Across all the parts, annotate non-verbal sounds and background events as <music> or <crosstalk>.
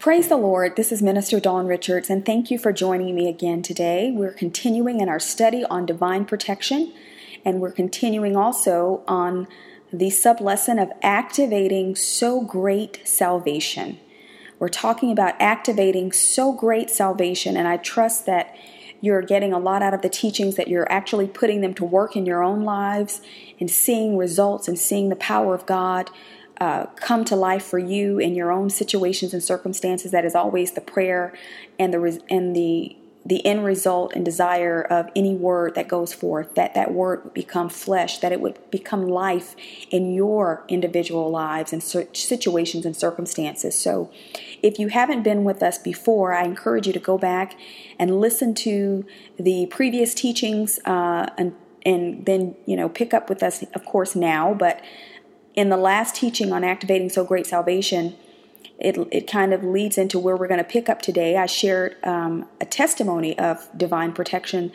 Praise the Lord. This is Minister Dawn Richards, and thank you for joining me again today. We're continuing in our study on divine protection, and we're continuing also on the sub lesson of activating so great salvation. We're talking about activating so great salvation, and I trust that you're getting a lot out of the teachings, that you're actually putting them to work in your own lives and seeing results and seeing the power of God uh, come to life for you in your own situations and circumstances. That is always the prayer and the and the the end result and desire of any word that goes forth that that word would become flesh that it would become life in your individual lives and situations and circumstances so if you haven't been with us before i encourage you to go back and listen to the previous teachings uh, and and then you know pick up with us of course now but in the last teaching on activating so great salvation, it, it kind of leads into where we're going to pick up today. I shared um, a testimony of divine protection,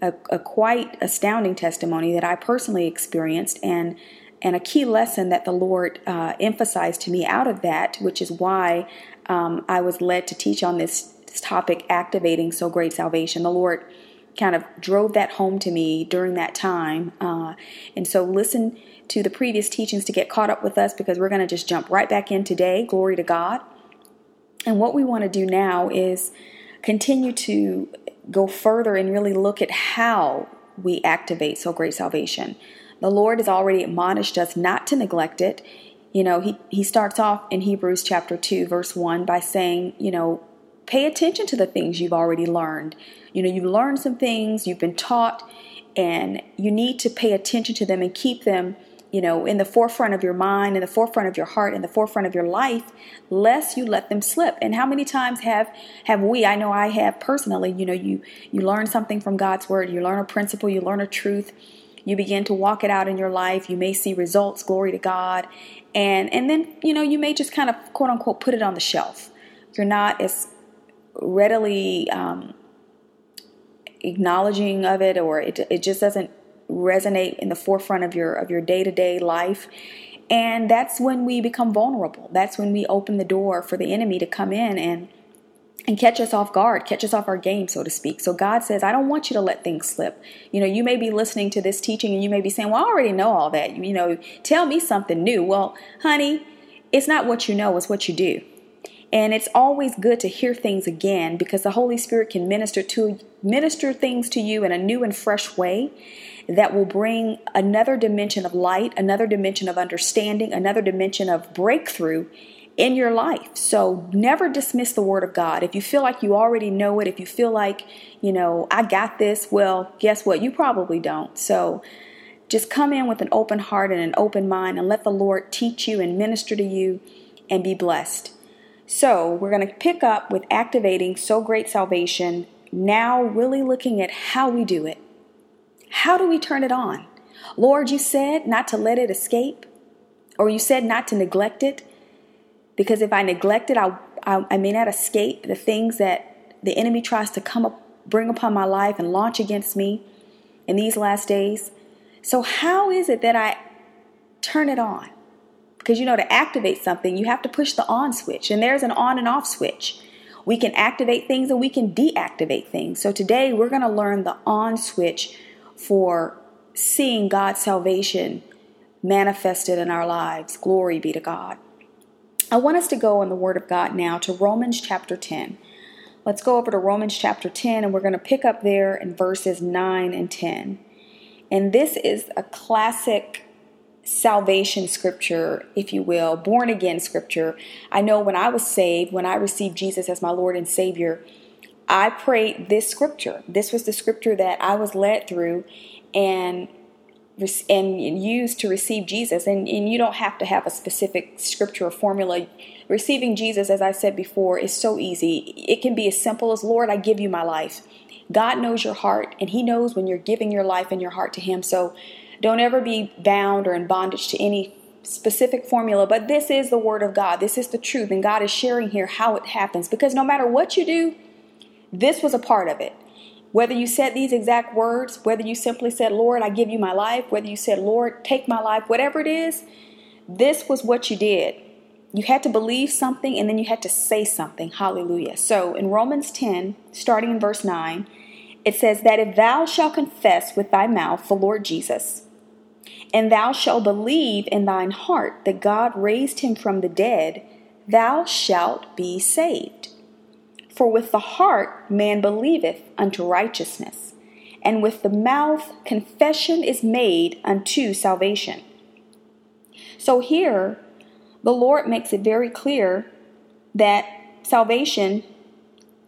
a, a, quite astounding testimony that I personally experienced, and and a key lesson that the Lord uh, emphasized to me out of that, which is why um, I was led to teach on this, this topic, activating so great salvation. The Lord kind of drove that home to me during that time, uh, and so listen to the previous teachings to get caught up with us because we're going to just jump right back in today. Glory to God. And what we want to do now is continue to go further and really look at how we activate so great salvation. The Lord has already admonished us not to neglect it. You know, he, he starts off in Hebrews chapter 2, verse 1 by saying, you know, pay attention to the things you've already learned. You know, you've learned some things, you've been taught, and you need to pay attention to them and keep them you know, in the forefront of your mind, in the forefront of your heart, in the forefront of your life, lest you let them slip. And how many times have have we? I know I have personally. You know, you you learn something from God's word, you learn a principle, you learn a truth, you begin to walk it out in your life. You may see results. Glory to God, and and then you know you may just kind of quote unquote put it on the shelf. You're not as readily um, acknowledging of it, or it it just doesn't resonate in the forefront of your of your day-to-day life and that's when we become vulnerable that's when we open the door for the enemy to come in and and catch us off guard, catch us off our game, so to speak. So God says, I don't want you to let things slip. You know, you may be listening to this teaching and you may be saying, Well, I already know all that. You know, tell me something new. Well, honey, it's not what you know, it's what you do. And it's always good to hear things again because the Holy Spirit can minister to minister things to you in a new and fresh way that will bring another dimension of light, another dimension of understanding, another dimension of breakthrough in your life. So never dismiss the word of God. If you feel like you already know it, if you feel like, you know, I got this, well, guess what? You probably don't. So just come in with an open heart and an open mind and let the Lord teach you and minister to you and be blessed. So, we're going to pick up with activating so great salvation, now really looking at how we do it. How do we turn it on? Lord, you said not to let it escape, or you said not to neglect it, because if I neglect it, I, I, I may not escape the things that the enemy tries to come up, bring upon my life and launch against me in these last days. So, how is it that I turn it on? Because you know, to activate something, you have to push the on switch, and there's an on and off switch. We can activate things and we can deactivate things. So, today we're going to learn the on switch for seeing God's salvation manifested in our lives. Glory be to God. I want us to go in the Word of God now to Romans chapter 10. Let's go over to Romans chapter 10 and we're going to pick up there in verses 9 and 10. And this is a classic salvation scripture, if you will, born again scripture. I know when I was saved, when I received Jesus as my Lord and Savior, I prayed this scripture. This was the scripture that I was led through and and used to receive Jesus. And, and you don't have to have a specific scripture or formula. Receiving Jesus, as I said before, is so easy. It can be as simple as, Lord, I give you my life. God knows your heart, and He knows when you're giving your life and your heart to Him. So don't ever be bound or in bondage to any specific formula, but this is the Word of God. This is the truth, and God is sharing here how it happens. Because no matter what you do, this was a part of it. Whether you said these exact words, whether you simply said, Lord, I give you my life, whether you said, Lord, take my life, whatever it is, this was what you did. you had to believe something and then you had to say something. Hallelujah. So in Romans 10, starting in verse 9, it says that if thou shalt confess with thy mouth the Lord Jesus, and thou shalt believe in thine heart that God raised him from the dead, thou shalt be saved. For with the heart man believeth unto righteousness, and with the mouth confession is made unto salvation. So here, the Lord makes it very clear that salvation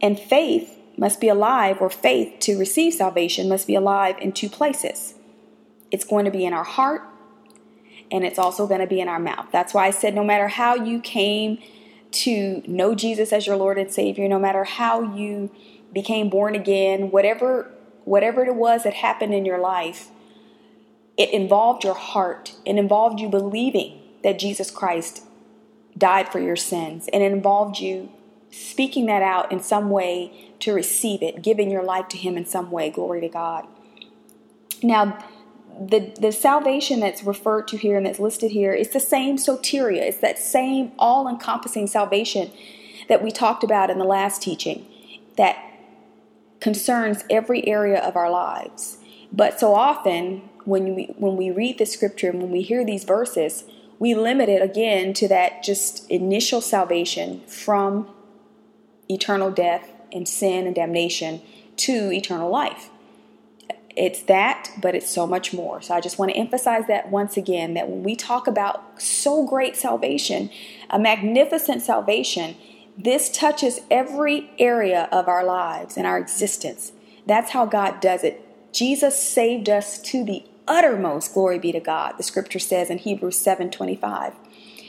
and faith must be alive, or faith to receive salvation must be alive in two places. It's going to be in our heart, and it's also going to be in our mouth. That's why I said no matter how you came to know Jesus as your Lord and Savior, no matter how you became born again, whatever whatever it was that happened in your life, it involved your heart. It involved you believing that Jesus Christ died for your sins, and it involved you speaking that out in some way to receive it, giving your life to Him in some way. Glory to God. Now, the, the salvation that's referred to here and that's listed here is the same soteria. It's that same all encompassing salvation that we talked about in the last teaching that concerns every area of our lives. But so often, when we, when we read the scripture and when we hear these verses, we limit it again to that just initial salvation from eternal death and sin and damnation to eternal life. It's that, but it's so much more. So I just want to emphasize that once again that when we talk about so great salvation, a magnificent salvation, this touches every area of our lives and our existence. That's how God does it. Jesus saved us to the uttermost. Glory be to God. The scripture says in Hebrews 7:25.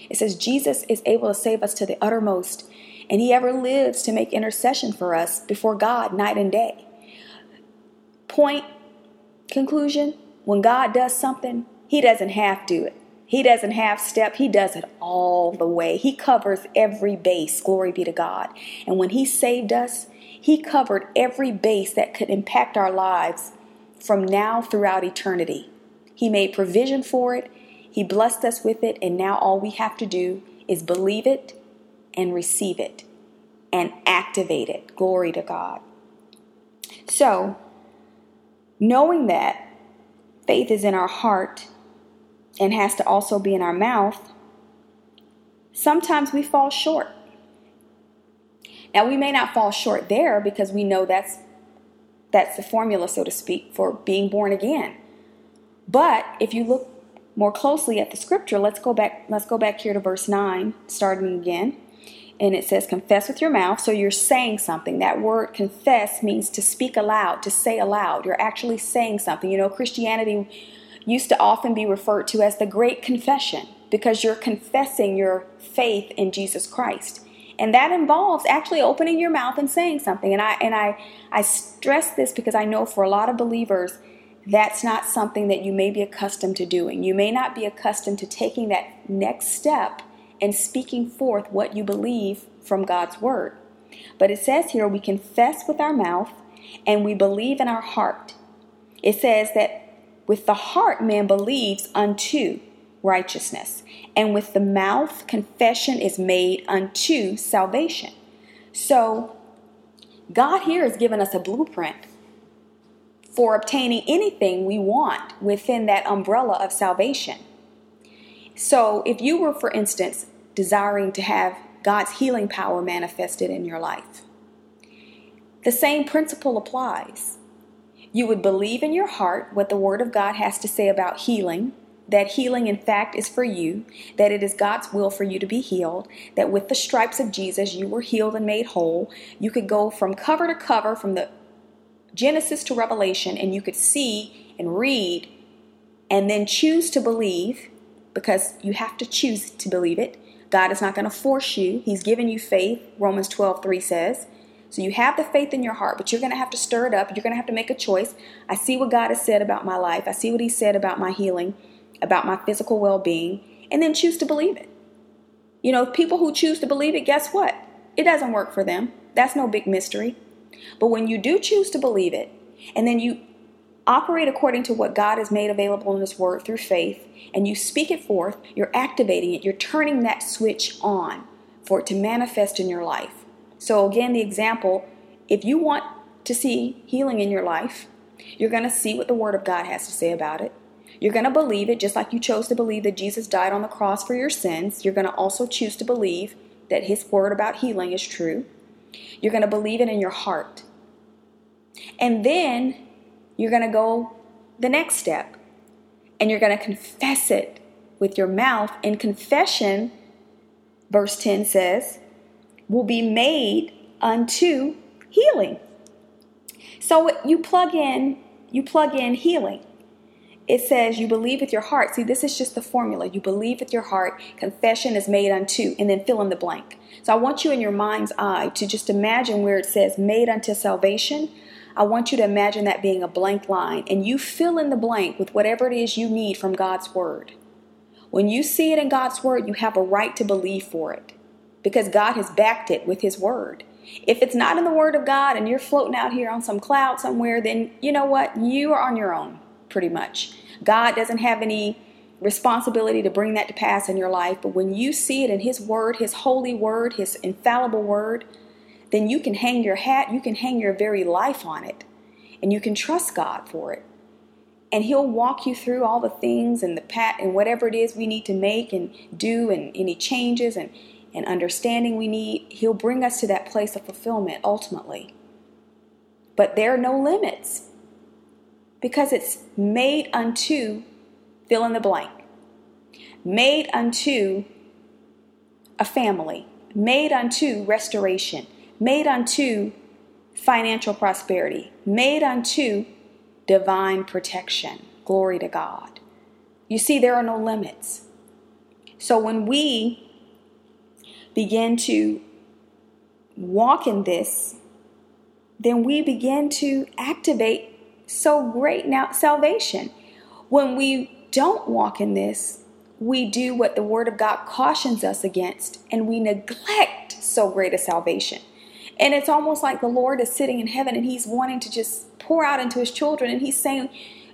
It says Jesus is able to save us to the uttermost, and he ever lives to make intercession for us before God night and day. Point Conclusion when God does something, He doesn't half do it. He doesn't half step, He does it all the way. He covers every base. Glory be to God. And when He saved us, He covered every base that could impact our lives from now throughout eternity. He made provision for it, He blessed us with it, and now all we have to do is believe it and receive it and activate it. Glory to God. So, Knowing that faith is in our heart and has to also be in our mouth, sometimes we fall short. Now we may not fall short there because we know that's that's the formula so to speak for being born again. But if you look more closely at the scripture, let's go back let's go back here to verse 9 starting again and it says confess with your mouth. So you're saying something. That word confess means to speak aloud to say aloud. You're actually saying something. You know christianity used to often be referred to as the great confession because you're confessing your faith in jesus christ. And that involves actually opening your mouth and saying something. And i and i i stress this because i know for a lot of believers that's not something that you may be accustomed to doing. You may not be accustomed to taking that next step and speaking forth what you believe from God's word. But it says here we confess with our mouth and we believe in our heart. It says that with the heart man believes unto righteousness, and with the mouth confession is made unto salvation. So, God here has given us a blueprint for obtaining anything we want within that umbrella of salvation. So, if you were, for instance, desiring to have God's healing power manifested in your life, the same principle applies. You would believe in your heart what the Word of God has to say about healing, that healing, in fact, is for you, that it is God's will for you to be healed, that with the stripes of Jesus you were healed and made whole. You could go from cover to cover, from the Genesis to Revelation, and you could see and read and then choose to believe because you have to choose to believe it. God is not going to force you. He's given you faith, Romans 12 3 says. So you have the faith in your heart, but you're going to have to stir it up. You're going to have to make a choice. I see what God has said about my life. I see what He said about my healing, about my physical well being, and then choose to believe it. You know, people who choose to believe it, guess what? It doesn't work for them. That's no big mystery. But when you do choose to believe it, and then you operate according to what God has made available in His Word through faith, and you speak it forth, you're activating it, you're turning that switch on for it to manifest in your life. So, again, the example if you want to see healing in your life, you're going to see what the Word of God has to say about it. You're going to believe it just like you chose to believe that Jesus died on the cross for your sins. You're going to also choose to believe that His Word about healing is true. You're going to believe it in your heart. And then you're going to go the next step and you're going to confess it with your mouth. And confession, verse 10 says, will be made unto healing. So you plug in, you plug in healing. It says you believe with your heart. See, this is just the formula. You believe with your heart, confession is made unto, and then fill in the blank. So I want you in your mind's eye to just imagine where it says made unto salvation. I want you to imagine that being a blank line, and you fill in the blank with whatever it is you need from God's Word. When you see it in God's Word, you have a right to believe for it because God has backed it with His Word. If it's not in the Word of God and you're floating out here on some cloud somewhere, then you know what? You are on your own, pretty much. God doesn't have any responsibility to bring that to pass in your life, but when you see it in His Word, His holy Word, His infallible Word, then you can hang your hat, you can hang your very life on it, and you can trust God for it. And He'll walk you through all the things and the pat and whatever it is we need to make and do and any changes and, and understanding we need. He'll bring us to that place of fulfillment ultimately. But there are no limits because it's made unto fill in the blank, made unto a family, made unto restoration, made unto financial prosperity, made unto divine protection. Glory to God. You see, there are no limits. So when we begin to walk in this, then we begin to activate so great now salvation. When we don't walk in this, we do what the Word of God cautions us against, and we neglect so great a salvation. And it's almost like the Lord is sitting in heaven and He's wanting to just pour out into His children. And He's saying,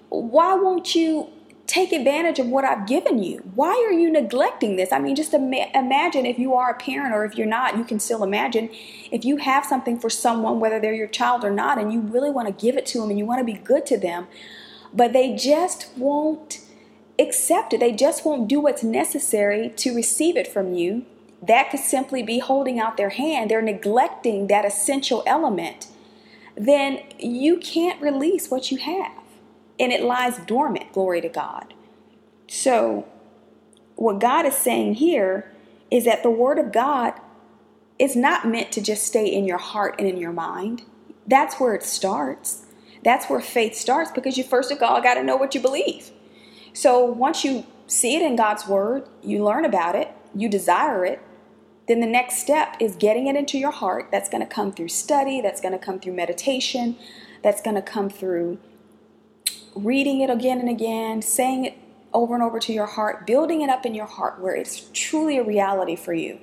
Why won't you take advantage of what I've given you? Why are you neglecting this? I mean, just ima- imagine if you are a parent or if you're not, you can still imagine if you have something for someone, whether they're your child or not, and you really want to give it to them and you want to be good to them, but they just won't accept it. They just won't do what's necessary to receive it from you that could simply be holding out their hand. They're neglecting that essential element. Then you can't release what you have. And it lies dormant, glory to God. So, what God is saying here is that the Word of God is not meant to just stay in your heart and in your mind. That's where it starts. That's where faith starts because you first of all got to know what you believe. So once you see it in God's Word, you learn about it, you desire it, then the next step is getting it into your heart. That's going to come through study, that's going to come through meditation, that's going to come through reading it again and again, saying it over and over to your heart, building it up in your heart where it's truly a reality for you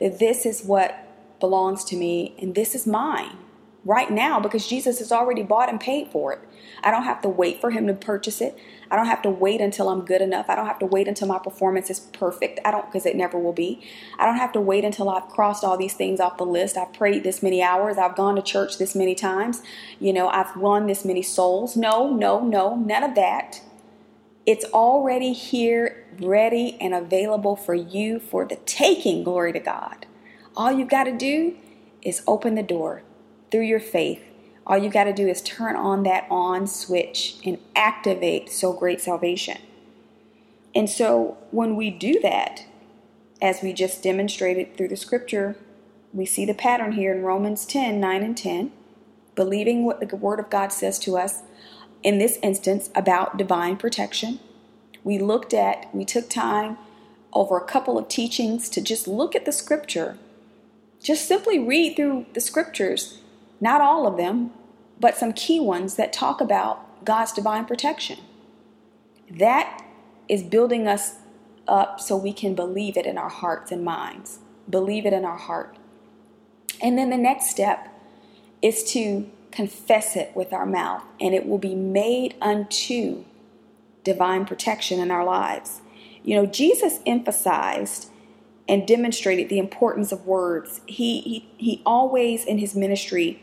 that this is what belongs to me and this is mine right now because Jesus has already bought and paid for it. I don't have to wait for him to purchase it. I don't have to wait until I'm good enough. I don't have to wait until my performance is perfect. I don't, because it never will be. I don't have to wait until I've crossed all these things off the list. I've prayed this many hours. I've gone to church this many times. You know, I've won this many souls. No, no, no, none of that. It's already here, ready, and available for you for the taking. Glory to God. All you've got to do is open the door through your faith all you got to do is turn on that on switch and activate so great salvation. And so when we do that, as we just demonstrated through the scripture, we see the pattern here in Romans 10 9 and 10, believing what the Word of God says to us in this instance about divine protection. We looked at, we took time over a couple of teachings to just look at the scripture. Just simply read through the scriptures not all of them, but some key ones that talk about God's divine protection. That is building us up so we can believe it in our hearts and minds. Believe it in our heart. And then the next step is to confess it with our mouth, and it will be made unto divine protection in our lives. You know, Jesus emphasized and demonstrated the importance of words. He, he, he always in his ministry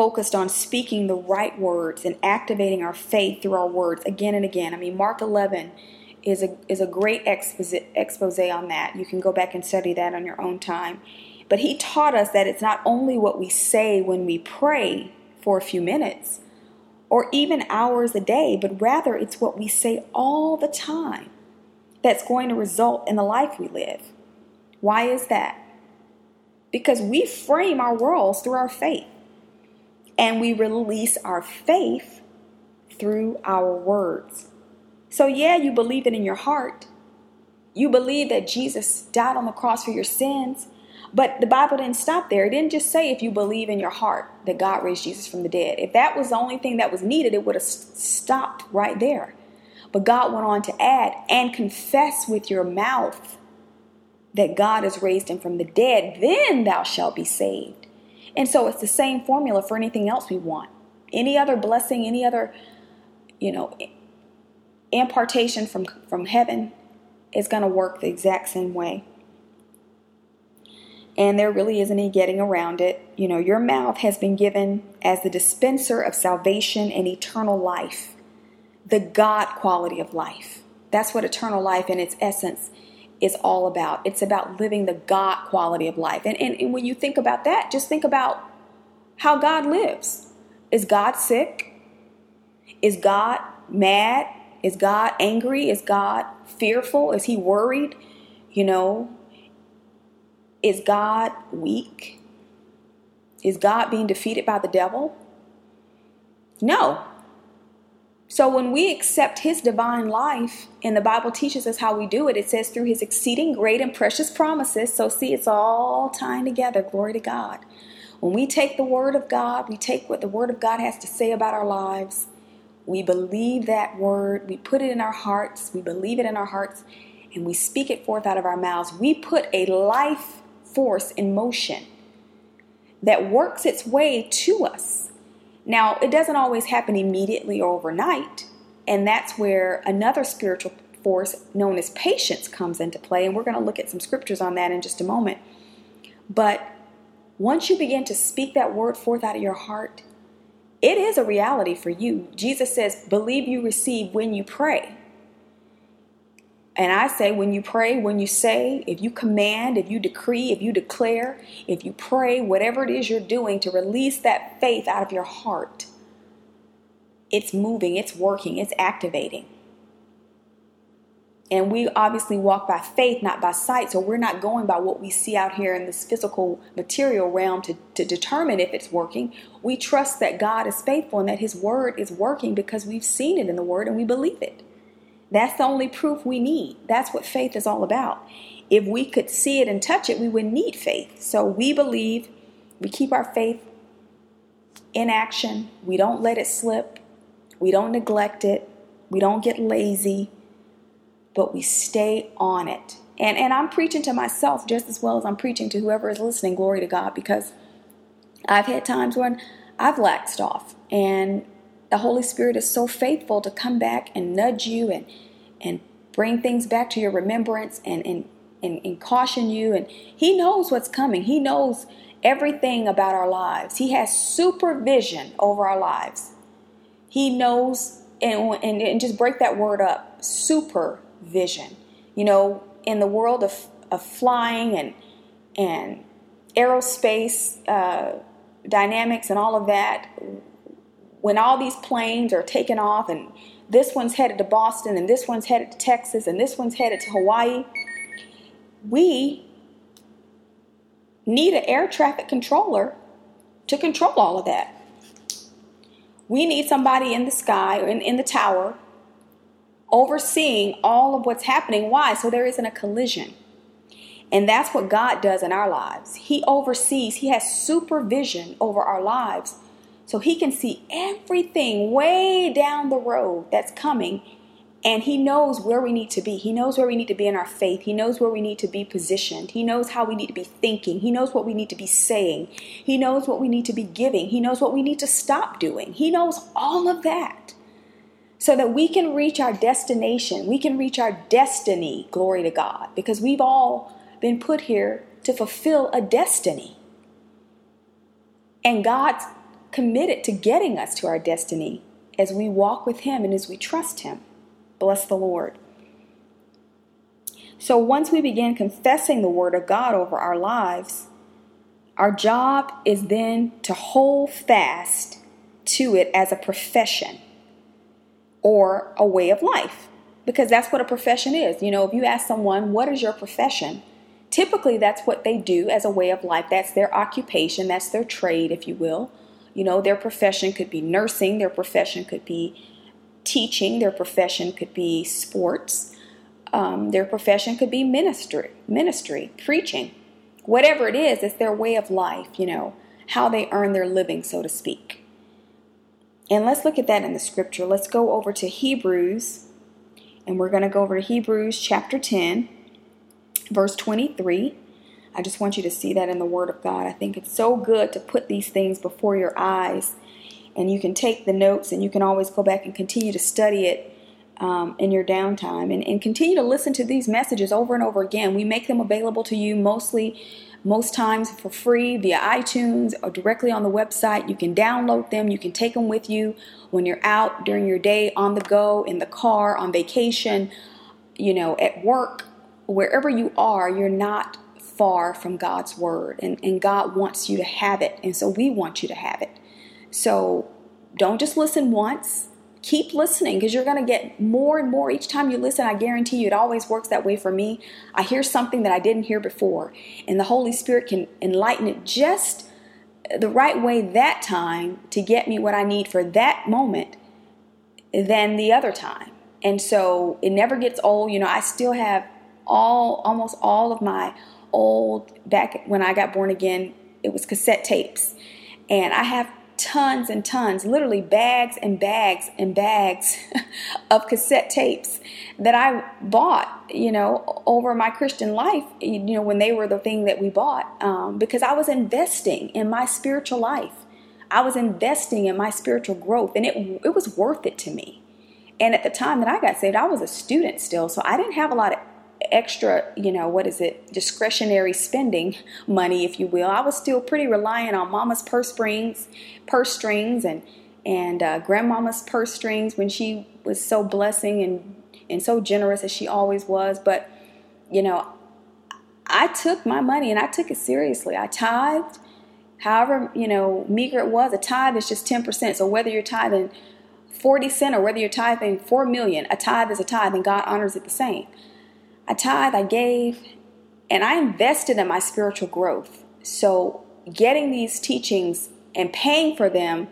focused on speaking the right words and activating our faith through our words again and again. I mean, Mark 11 is a, is a great expose, expose on that. You can go back and study that on your own time. But he taught us that it's not only what we say when we pray for a few minutes or even hours a day, but rather it's what we say all the time that's going to result in the life we live. Why is that? Because we frame our worlds through our faith and we release our faith through our words. So, yeah, you believe it in your heart. You believe that Jesus died on the cross for your sins. But the Bible didn't stop there. It didn't just say if you believe in your heart that God raised Jesus from the dead. If that was the only thing that was needed, it would have stopped right there. But God went on to add, and confess with your mouth that God has raised him from the dead, then thou shalt be saved. And so it's the same formula for anything else we want. Any other blessing, any other, you know, impartation from, from heaven is going to work the exact same way. And there really isn't any getting around it. You know, your mouth has been given as the dispenser of salvation and eternal life, the God quality of life. That's what eternal life in its essence is all about. It's about living the God quality of life. And, and, and when you think about that, just think about how God lives. Is God sick? Is God mad? Is God angry? Is God fearful? Is he worried? You know, is God weak? Is God being defeated by the devil? No. So when we accept his divine life, and the Bible teaches us how we do it, it says through his exceeding great and precious promises. So see, it's all tying together. Glory to God. When we take the word of God, we take what the word of God has to say about our lives. We believe that word, we put it in our hearts, we believe it in our hearts, and we speak it forth out of our mouths. We put a life force in motion that works its way to us now, it doesn't always happen immediately or overnight, and that's where another spiritual force known as patience comes into play, and we're going to look at some scriptures on that in just a moment. But once you begin to speak that word forth out of your heart, it is a reality for you. Jesus says, Believe you receive when you pray. And I say, when you pray, when you say, if you command, if you decree, if you declare, if you pray, whatever it is you're doing to release that faith out of your heart, it's moving, it's working, it's activating. And we obviously walk by faith, not by sight. So we're not going by what we see out here in this physical material realm to, to determine if it's working. We trust that God is faithful and that His word is working because we've seen it in the word and we believe it. That's the only proof we need. That's what faith is all about. If we could see it and touch it, we would need faith. So we believe, we keep our faith in action, we don't let it slip, we don't neglect it, we don't get lazy, but we stay on it. And, and I'm preaching to myself just as well as I'm preaching to whoever is listening, glory to God, because I've had times when I've laxed off and the Holy Spirit is so faithful to come back and nudge you and and bring things back to your remembrance and and, and, and caution you. And He knows what's coming. He knows everything about our lives. He has supervision over our lives. He knows and, and, and just break that word up supervision. You know, in the world of, of flying and and aerospace uh, dynamics and all of that, when all these planes are taking off and this one's headed to Boston and this one's headed to Texas and this one's headed to Hawaii, we need an air traffic controller to control all of that. We need somebody in the sky or in, in the tower overseeing all of what's happening. Why? So there isn't a collision. And that's what God does in our lives. He oversees, He has supervision over our lives so he can see everything way down the road that's coming And He knows where we need to be. He knows where we need to be in our faith. He knows where we need to be positioned. He knows how we need to be thinking. He knows what we need to be saying. He knows what we need to be giving. He knows what we need to stop doing. He knows all of that so that we can reach our destination. We can reach our destiny. Glory to God. Because we've all been put here to fulfill a destiny. And God's committed to getting us to our destiny as we walk with Him and as we trust Him. Bless the Lord. So once we begin confessing the Word of God over our lives, our job is then to hold fast to it as a profession or a way of life because that's what a profession is. You know, if you ask someone, What is your profession? Typically, that's what they do as a way of life. That's their occupation, that's their trade, if you will. You know, their profession could be nursing, their profession could be teaching, their profession could be sports, um, their profession could be ministry, ministry, preaching. Whatever it is, it's their way of life, you know, how they earn their living, so to speak. And let's look at that in the scripture. Let's go over to Hebrews, and we're going to go over to Hebrews chapter 10, verse 23. I just want you to see that in the Word of God. I think it's so good to put these things before your eyes and you can take the notes and you can always go back and continue to study it um, in your downtime and, and continue to listen to these messages over and over again. We make them available to you mostly, most times for free via iTunes or directly on the website. You can download them, you can take them with you when you're out during your day, on the go, in the car, on vacation, you know, at work, wherever you are, you're not far from God's word and, and God wants you to have it. And so we want you to have it. So don't just listen once. Keep listening because you're going to get more and more each time you listen. I guarantee you, it always works that way for me. I hear something that I didn't hear before, and the Holy Spirit can enlighten it just the right way that time to get me what I need for that moment than the other time. And so it never gets old. You know, I still have all almost all of my old back when I got born again, it was cassette tapes. And I have tons and tons, literally bags and bags and bags <laughs> of cassette tapes that I bought, you know, over my Christian life, you know, when they were the thing that we bought, um, because I was investing in my spiritual life. I was investing in my spiritual growth, and it it was worth it to me. And at the time that I got saved, I was a student still, so I didn't have a lot of extra, you know, what is it, discretionary spending money, if you will. I was still pretty reliant on mama's purse strings, purse strings, and and uh, grandmama's purse strings when she was so blessing and and so generous as she always was. But you know, I took my money and I took it seriously. I tithed, however you know meager it was. A tithe is just ten percent. So whether you're tithing forty cent or whether you're tithing four million, a tithe is a tithe, and God honors it the same. I tithe, I gave, and I invested in my spiritual growth. So getting these teachings and paying for them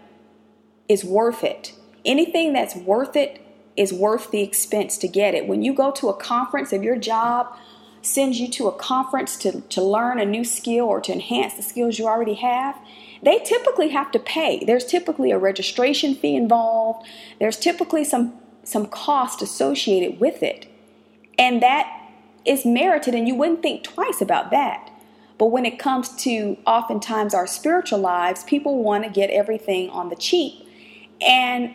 is worth it. Anything that's worth it is worth the expense to get it. When you go to a conference, if your job sends you to a conference to, to learn a new skill or to enhance the skills you already have, they typically have to pay. There's typically a registration fee involved. There's typically some some cost associated with it. And that is merited and you wouldn't think twice about that. But when it comes to oftentimes our spiritual lives, people want to get everything on the cheap. And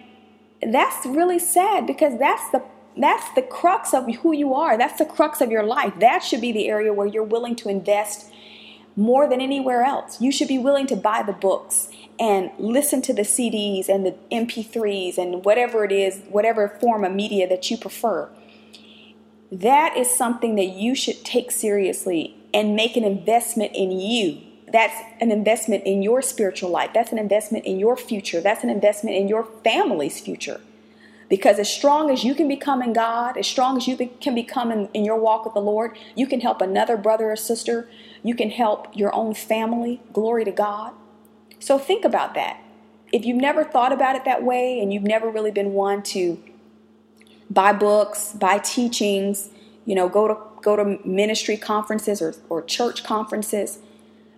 that's really sad because that's the that's the crux of who you are. That's the crux of your life. That should be the area where you're willing to invest more than anywhere else. You should be willing to buy the books and listen to the CDs and the MP3s and whatever it is, whatever form of media that you prefer that is something that you should take seriously and make an investment in you. That's an investment in your spiritual life. That's an investment in your future. That's an investment in your family's future. Because as strong as you can become in God, as strong as you can become in, in your walk with the Lord, you can help another brother or sister. You can help your own family. Glory to God. So think about that. If you've never thought about it that way and you've never really been one to buy books, buy teachings, you know, go to go to ministry conferences or, or church conferences.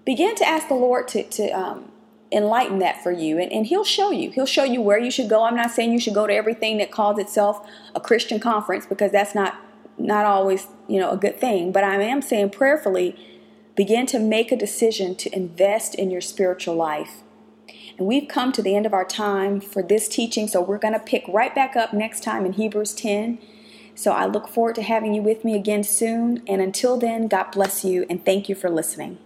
Begin to ask the Lord to, to um, enlighten that for you and, and he'll show you. He'll show you where you should go. I'm not saying you should go to everything that calls itself a christian conference because that's not not always you know a good thing but i am saying prayerfully begin to make a decision to invest in your spiritual life and we've come to the end of our time for this teaching so we're going to pick right back up next time in hebrews 10 so i look forward to having you with me again soon and until then god bless you and thank you for listening